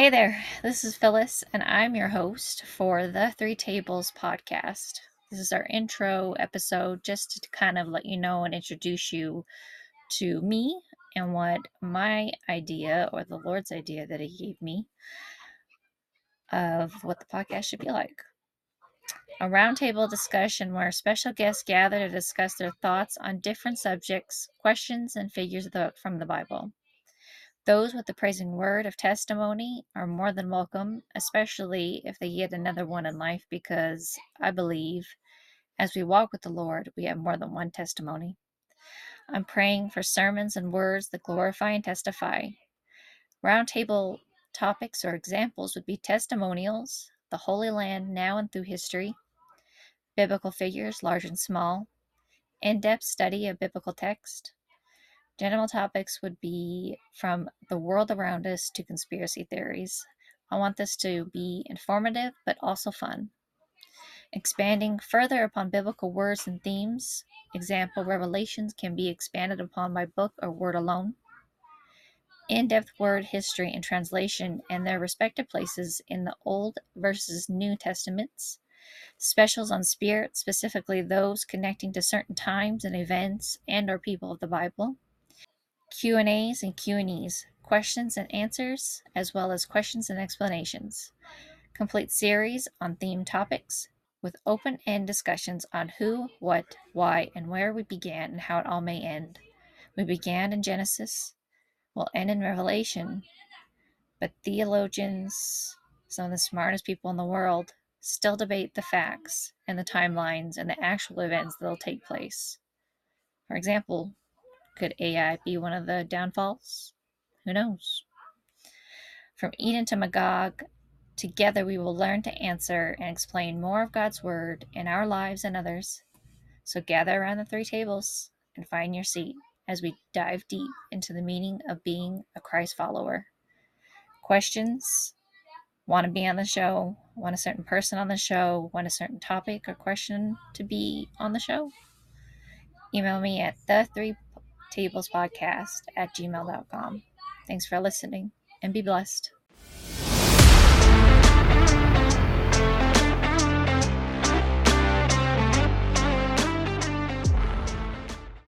Hey there, this is Phyllis, and I'm your host for the Three Tables podcast. This is our intro episode just to kind of let you know and introduce you to me and what my idea or the Lord's idea that He gave me of what the podcast should be like. A roundtable discussion where special guests gather to discuss their thoughts on different subjects, questions, and figures from the Bible. Those with the praising word of testimony are more than welcome, especially if they get another one in life, because I believe as we walk with the Lord, we have more than one testimony. I'm praying for sermons and words that glorify and testify. Roundtable topics or examples would be testimonials, the Holy Land now and through history, biblical figures, large and small, in depth study of biblical text. General topics would be from the world around us to conspiracy theories. I want this to be informative but also fun. Expanding further upon biblical words and themes, example, revelations can be expanded upon by book or word alone. In depth word history and translation and their respective places in the Old versus New Testaments. Specials on spirit, specifically those connecting to certain times and events and or people of the Bible. Q&As and Q&Es, questions and answers, as well as questions and explanations. Complete series on theme topics with open-end discussions on who, what, why, and where we began and how it all may end. We began in Genesis, will end in Revelation, but theologians, some of the smartest people in the world, still debate the facts and the timelines and the actual events that will take place. For example, could AI be one of the downfalls? Who knows? From Eden to Magog, together we will learn to answer and explain more of God's Word in our lives and others. So gather around the three tables and find your seat as we dive deep into the meaning of being a Christ follower. Questions? Want to be on the show? Want a certain person on the show? Want a certain topic or question to be on the show? Email me at the three tablespodcast at gmail.com. Thanks for listening and be blessed.